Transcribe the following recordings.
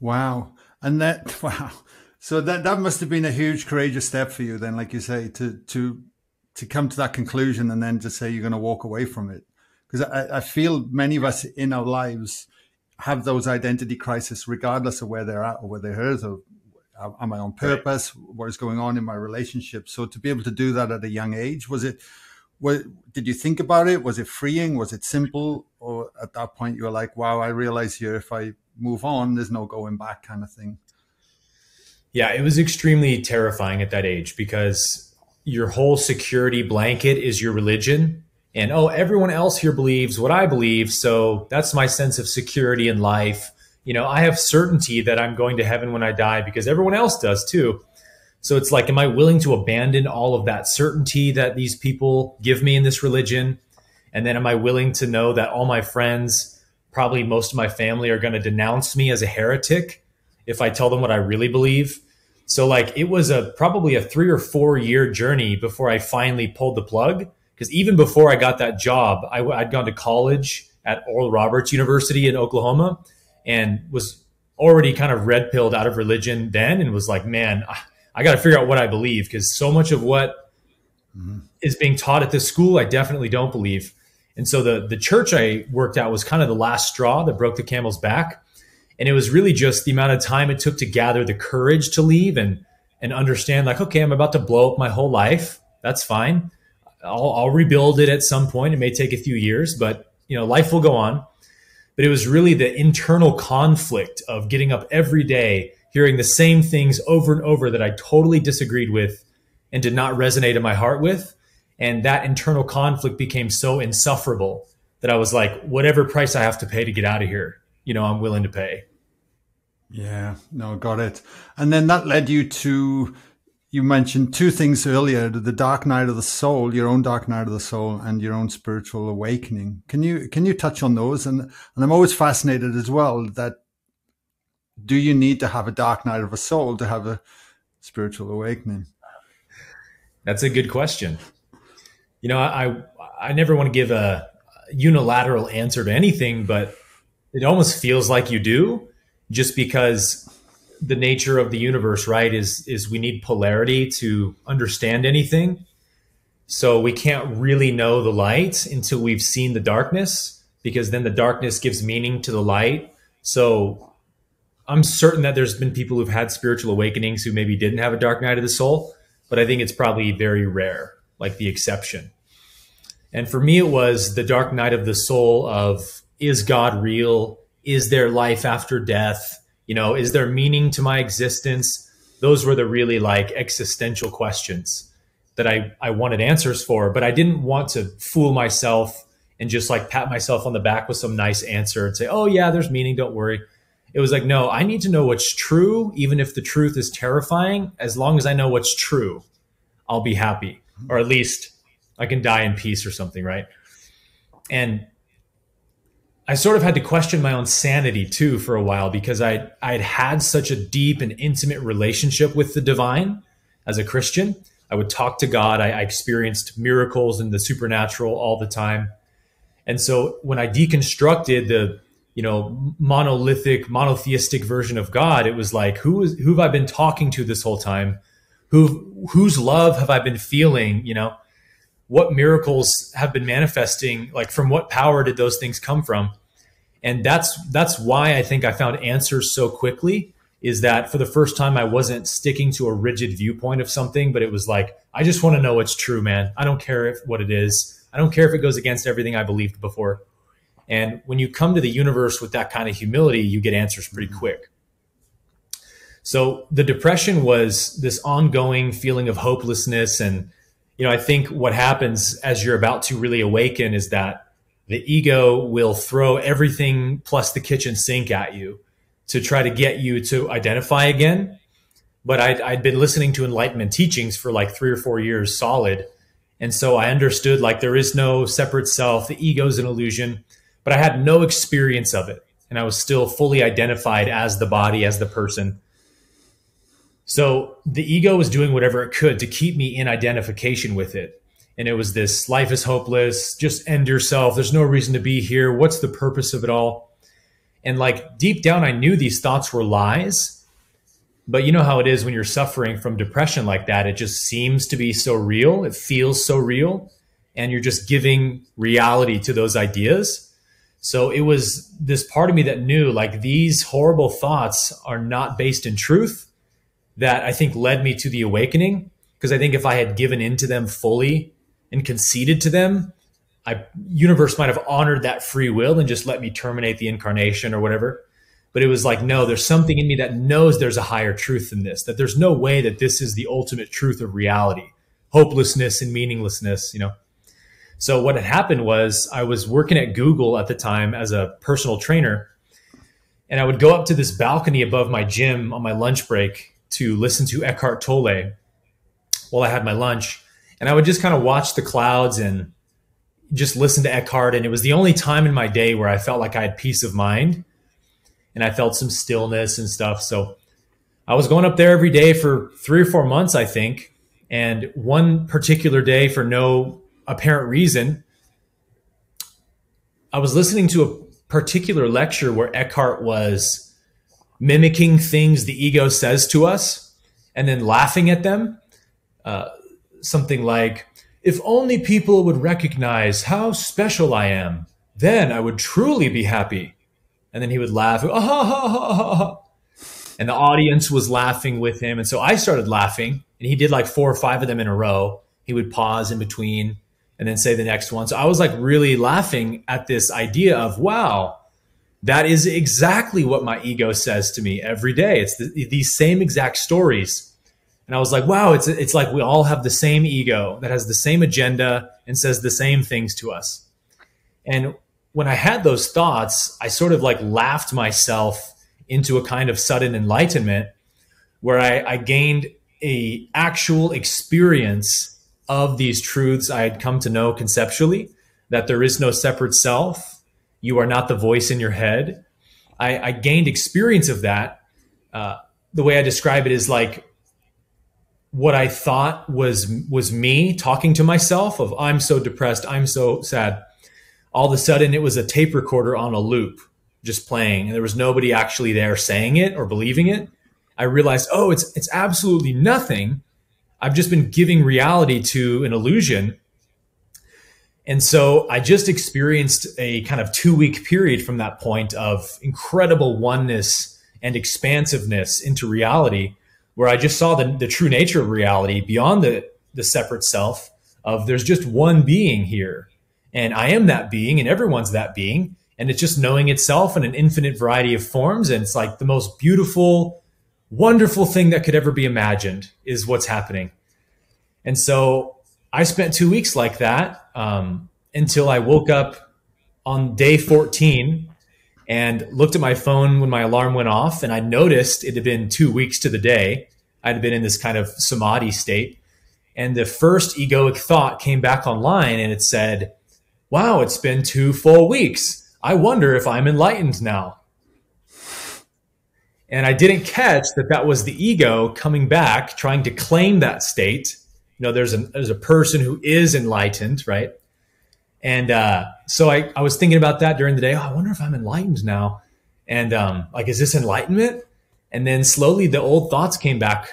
Wow. And that, wow. So that, that must have been a huge courageous step for you then, like you say, to, to, to come to that conclusion and then to say you're going to walk away from it. Because I, I feel many of us in our lives have those identity crises, regardless of where they're at or where they're hurt or uh, am I on purpose? Right. What is going on in my relationship? So to be able to do that at a young age, was it, what, did you think about it? Was it freeing? Was it simple? Or at that point you were like, wow, I realize here if I move on, there's no going back kind of thing. Yeah, it was extremely terrifying at that age because your whole security blanket is your religion. And oh, everyone else here believes what I believe. So that's my sense of security in life. You know, I have certainty that I'm going to heaven when I die because everyone else does too. So it's like, am I willing to abandon all of that certainty that these people give me in this religion? And then am I willing to know that all my friends, probably most of my family are going to denounce me as a heretic if I tell them what I really believe. So like it was a probably a 3 or 4 year journey before I finally pulled the plug because even before I got that job, I, I'd gone to college at Oral Roberts University in Oklahoma and was already kind of red pilled out of religion then and was like, man, I got to figure out what I believe because so much of what mm-hmm. is being taught at this school, I definitely don't believe. And so the the church I worked at was kind of the last straw that broke the camel's back. And it was really just the amount of time it took to gather the courage to leave and and understand like, okay, I'm about to blow up my whole life. That's fine. I'll, I'll rebuild it at some point. It may take a few years, but you know, life will go on. But it was really the internal conflict of getting up every day, hearing the same things over and over that I totally disagreed with and did not resonate in my heart with and that internal conflict became so insufferable that I was like, whatever price I have to pay to get out of here, you know, I'm willing to pay. Yeah, no, got it. And then that led you to, you mentioned two things earlier the dark night of the soul, your own dark night of the soul, and your own spiritual awakening. Can you, can you touch on those? And, and I'm always fascinated as well that do you need to have a dark night of a soul to have a spiritual awakening? That's a good question. You know, I I never want to give a unilateral answer to anything, but it almost feels like you do, just because the nature of the universe, right, is is we need polarity to understand anything. So we can't really know the light until we've seen the darkness, because then the darkness gives meaning to the light. So I'm certain that there's been people who've had spiritual awakenings who maybe didn't have a dark night of the soul, but I think it's probably very rare like the exception. And for me, it was the dark night of the soul of is God real? Is there life after death? You know, is there meaning to my existence? Those were the really like existential questions that I, I wanted answers for, but I didn't want to fool myself and just like pat myself on the back with some nice answer and say, oh, yeah, there's meaning. Don't worry. It was like, no, I need to know what's true, even if the truth is terrifying. As long as I know what's true, I'll be happy or at least I can die in peace or something, right? And I sort of had to question my own sanity too for a while because I I'd had such a deep and intimate relationship with the divine as a Christian. I would talk to God. I, I experienced miracles and the supernatural all the time. And so when I deconstructed the you know monolithic monotheistic version of God, it was like who is who have I been talking to this whole time? Who whose love have I been feeling? You know, what miracles have been manifesting? Like from what power did those things come from? And that's that's why I think I found answers so quickly. Is that for the first time I wasn't sticking to a rigid viewpoint of something, but it was like I just want to know what's true, man. I don't care if what it is. I don't care if it goes against everything I believed before. And when you come to the universe with that kind of humility, you get answers pretty quick. So the depression was this ongoing feeling of hopelessness. And, you know, I think what happens as you're about to really awaken is that the ego will throw everything plus the kitchen sink at you to try to get you to identify again. But I'd, I'd been listening to enlightenment teachings for like three or four years solid. And so I understood like there is no separate self, the ego is an illusion, but I had no experience of it. And I was still fully identified as the body, as the person. So the ego was doing whatever it could to keep me in identification with it. And it was this life is hopeless, just end yourself. There's no reason to be here. What's the purpose of it all? And like deep down, I knew these thoughts were lies. But you know how it is when you're suffering from depression like that. It just seems to be so real. It feels so real. And you're just giving reality to those ideas. So it was this part of me that knew like these horrible thoughts are not based in truth that I think led me to the awakening. Because I think if I had given in to them fully and conceded to them, I universe might have honored that free will and just let me terminate the incarnation or whatever. But it was like, no, there's something in me that knows there's a higher truth than this, that there's no way that this is the ultimate truth of reality, hopelessness and meaninglessness, you know. So what had happened was I was working at Google at the time as a personal trainer, and I would go up to this balcony above my gym on my lunch break to listen to Eckhart Tolle while I had my lunch. And I would just kind of watch the clouds and just listen to Eckhart. And it was the only time in my day where I felt like I had peace of mind and I felt some stillness and stuff. So I was going up there every day for three or four months, I think. And one particular day, for no apparent reason, I was listening to a particular lecture where Eckhart was mimicking things the ego says to us and then laughing at them. Uh, something like, if only people would recognize how special I am, then I would truly be happy. And then he would laugh, ah, ha, ha, and the audience was laughing with him. And so I started laughing, and he did like four or five of them in a row. He would pause in between and then say the next one. So I was like really laughing at this idea of, wow, that is exactly what my ego says to me every day. It's the, these same exact stories and I was like, wow, it's it's like we all have the same ego that has the same agenda and says the same things to us. And when I had those thoughts, I sort of like laughed myself into a kind of sudden enlightenment where I, I gained a actual experience of these truths I had come to know conceptually that there is no separate self. You are not the voice in your head. I, I gained experience of that. Uh, the way I describe it is like what I thought was was me talking to myself of I'm so depressed, I'm so sad. All of a sudden it was a tape recorder on a loop just playing and there was nobody actually there saying it or believing it. I realized, "Oh, it's it's absolutely nothing. I've just been giving reality to an illusion." And so I just experienced a kind of 2-week period from that point of incredible oneness and expansiveness into reality where I just saw the, the true nature of reality beyond the, the separate self of there's just one being here. And I am that being and everyone's that being. And it's just knowing itself in an infinite variety of forms. And it's like the most beautiful, wonderful thing that could ever be imagined is what's happening. And so I spent two weeks like that um, until I woke up on day 14 and looked at my phone when my alarm went off and I noticed it had been two weeks to the day. I'd been in this kind of samadhi state. And the first egoic thought came back online and it said, Wow, it's been two full weeks. I wonder if I'm enlightened now. And I didn't catch that that was the ego coming back, trying to claim that state. You know, there's a, there's a person who is enlightened, right? And uh, so I, I was thinking about that during the day. Oh, I wonder if I'm enlightened now. And um, like, is this enlightenment? And then slowly the old thoughts came back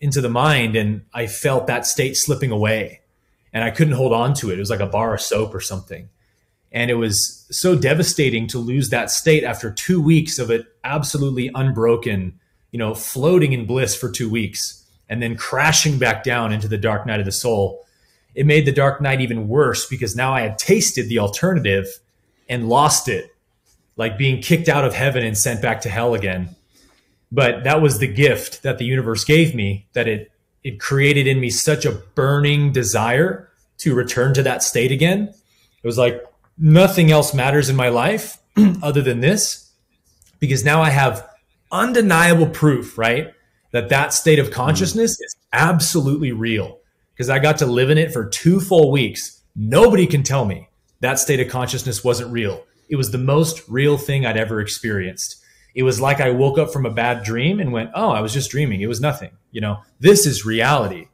into the mind and I felt that state slipping away and I couldn't hold on to it. It was like a bar of soap or something. And it was so devastating to lose that state after two weeks of it absolutely unbroken, you know, floating in bliss for two weeks and then crashing back down into the dark night of the soul it made the dark night even worse because now I had tasted the alternative and lost it, like being kicked out of heaven and sent back to hell again. But that was the gift that the universe gave me that it it created in me such a burning desire to return to that state again. It was like nothing else matters in my life other than this because now I have undeniable proof, right? That that state of consciousness is absolutely real because I got to live in it for two full weeks. Nobody can tell me that state of consciousness wasn't real. It was the most real thing I'd ever experienced. It was like I woke up from a bad dream and went, Oh, I was just dreaming. It was nothing. You know, this is reality.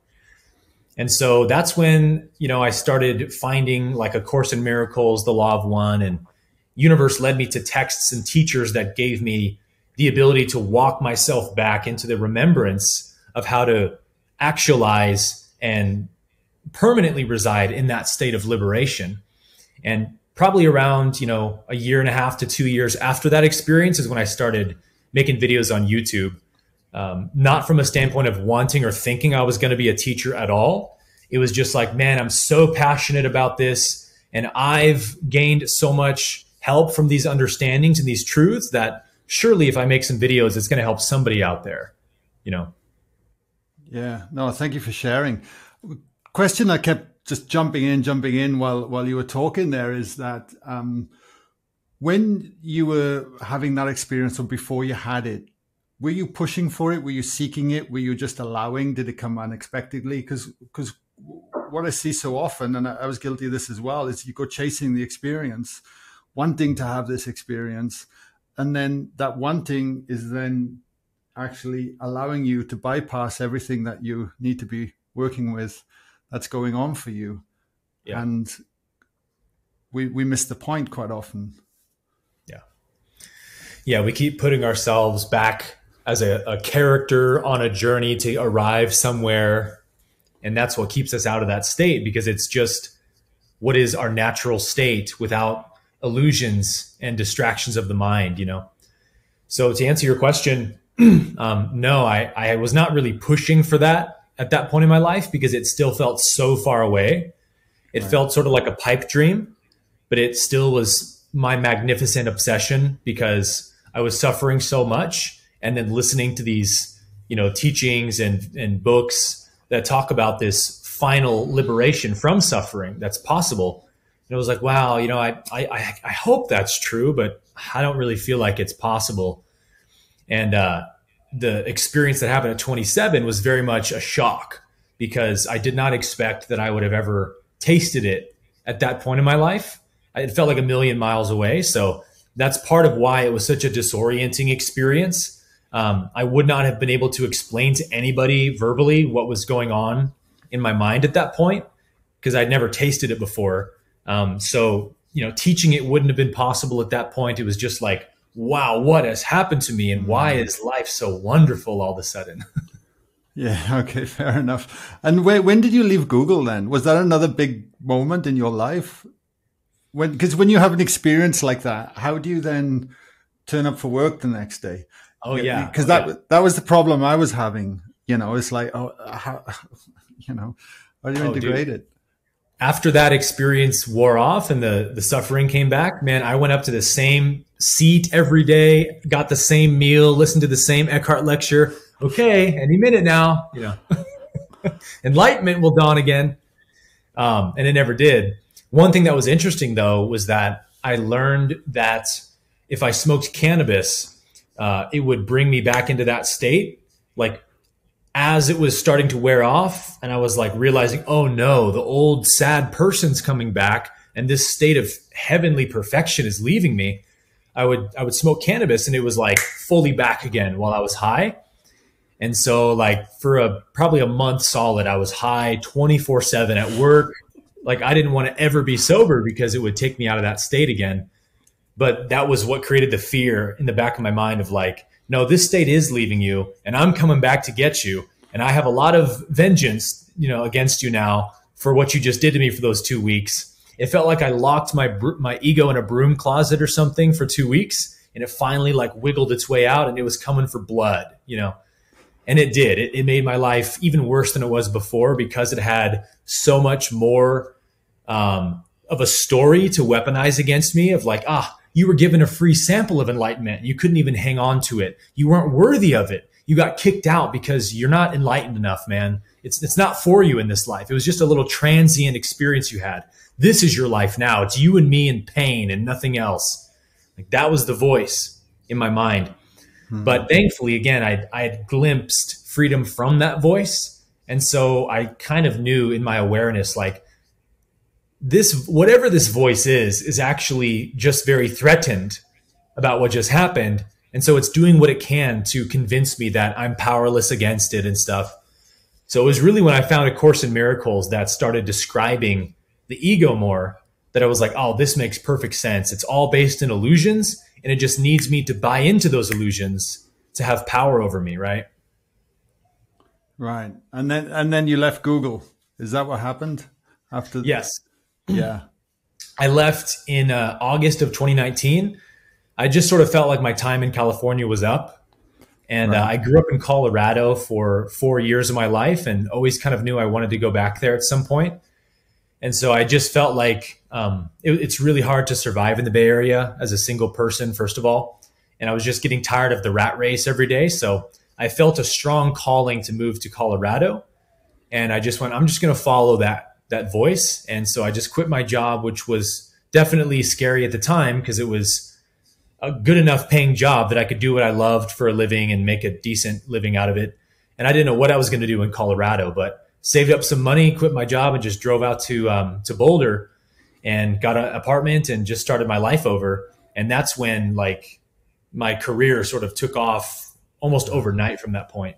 And so that's when, you know, I started finding like A Course in Miracles, The Law of One, and universe led me to texts and teachers that gave me the ability to walk myself back into the remembrance of how to actualize and permanently reside in that state of liberation. And probably around, you know, a year and a half to two years after that experience is when I started making videos on YouTube. Um, not from a standpoint of wanting or thinking I was going to be a teacher at all. It was just like, man, I'm so passionate about this. And I've gained so much help from these understandings and these truths that surely if I make some videos, it's going to help somebody out there, you know? Yeah, no, thank you for sharing. Question I kept just jumping in, jumping in while while you were talking there is that um, when you were having that experience or before you had it, were you pushing for it? Were you seeking it? Were you just allowing? Did it come unexpectedly? Because because what I see so often, and I was guilty of this as well, is you go chasing the experience, wanting to have this experience, and then that one thing is then actually allowing you to bypass everything that you need to be working with that's going on for you. Yeah. And we we miss the point quite often. Yeah. Yeah, we keep putting ourselves back as a, a character on a journey to arrive somewhere. And that's what keeps us out of that state because it's just what is our natural state without illusions and distractions of the mind, you know? So to answer your question, um, no, I, I was not really pushing for that at that point in my life because it still felt so far away. It right. felt sort of like a pipe dream, but it still was my magnificent obsession because I was suffering so much and then listening to these, you know, teachings and, and books that talk about this final liberation from suffering that's possible. And it was like, wow, you know, I, I, I hope that's true, but I don't really feel like it's possible. And, uh, the experience that happened at 27 was very much a shock because I did not expect that I would have ever tasted it at that point in my life. It felt like a million miles away. So that's part of why it was such a disorienting experience. Um, I would not have been able to explain to anybody verbally what was going on in my mind at that point because I'd never tasted it before. Um, so, you know, teaching it wouldn't have been possible at that point. It was just like wow, what has happened to me and why mm. is life so wonderful all of a sudden? yeah, okay, fair enough. And when, when did you leave Google then? Was that another big moment in your life? When because when you have an experience like that, how do you then turn up for work the next day? Oh yeah, because oh, that yeah. that was the problem I was having. You know, it's like oh, how, you know, are do you oh, integrate dude. After that experience wore off and the the suffering came back, man, I went up to the same seat every day, got the same meal, listened to the same Eckhart lecture. Okay, any minute now, you know, enlightenment will dawn again. Um, and it never did. One thing that was interesting though was that I learned that if I smoked cannabis, uh, it would bring me back into that state. Like as it was starting to wear off and I was like realizing, oh no, the old sad person's coming back and this state of heavenly perfection is leaving me. I would I would smoke cannabis and it was like fully back again while I was high. And so like for a probably a month solid, I was high 24/7 at work. Like I didn't want to ever be sober because it would take me out of that state again. But that was what created the fear in the back of my mind of like no, this state is leaving you and I'm coming back to get you. And I have a lot of vengeance, you know, against you now for what you just did to me for those two weeks. It felt like I locked my, my ego in a broom closet or something for two weeks and it finally like wiggled its way out and it was coming for blood, you know? And it did. It, it made my life even worse than it was before because it had so much more um, of a story to weaponize against me of like, ah, you were given a free sample of enlightenment. You couldn't even hang on to it. You weren't worthy of it. You got kicked out because you're not enlightened enough, man. It's, it's not for you in this life. It was just a little transient experience you had. This is your life now. It's you and me in pain and nothing else. Like that was the voice in my mind. Hmm. But thankfully, again, I, I had glimpsed freedom from that voice. And so I kind of knew in my awareness, like, this whatever this voice is is actually just very threatened about what just happened and so it's doing what it can to convince me that i'm powerless against it and stuff so it was really when i found a course in miracles that started describing the ego more that I was like, oh, this makes perfect sense. It's all based in illusions, and it just needs me to buy into those illusions to have power over me, right? Right. And then and then you left Google. Is that what happened after? Yes. Yeah. I left in uh, August of 2019. I just sort of felt like my time in California was up. And uh, right. uh, I grew up in Colorado for four years of my life and always kind of knew I wanted to go back there at some point. And so I just felt like um, it, it's really hard to survive in the Bay Area as a single person, first of all. And I was just getting tired of the rat race every day. So I felt a strong calling to move to Colorado. And I just went, I'm just going to follow that, that voice. And so I just quit my job, which was definitely scary at the time because it was a good enough paying job that I could do what I loved for a living and make a decent living out of it. And I didn't know what I was going to do in Colorado, but saved up some money, quit my job, and just drove out to um, to Boulder and got an apartment and just started my life over. And that's when like my career sort of took off almost overnight from that point.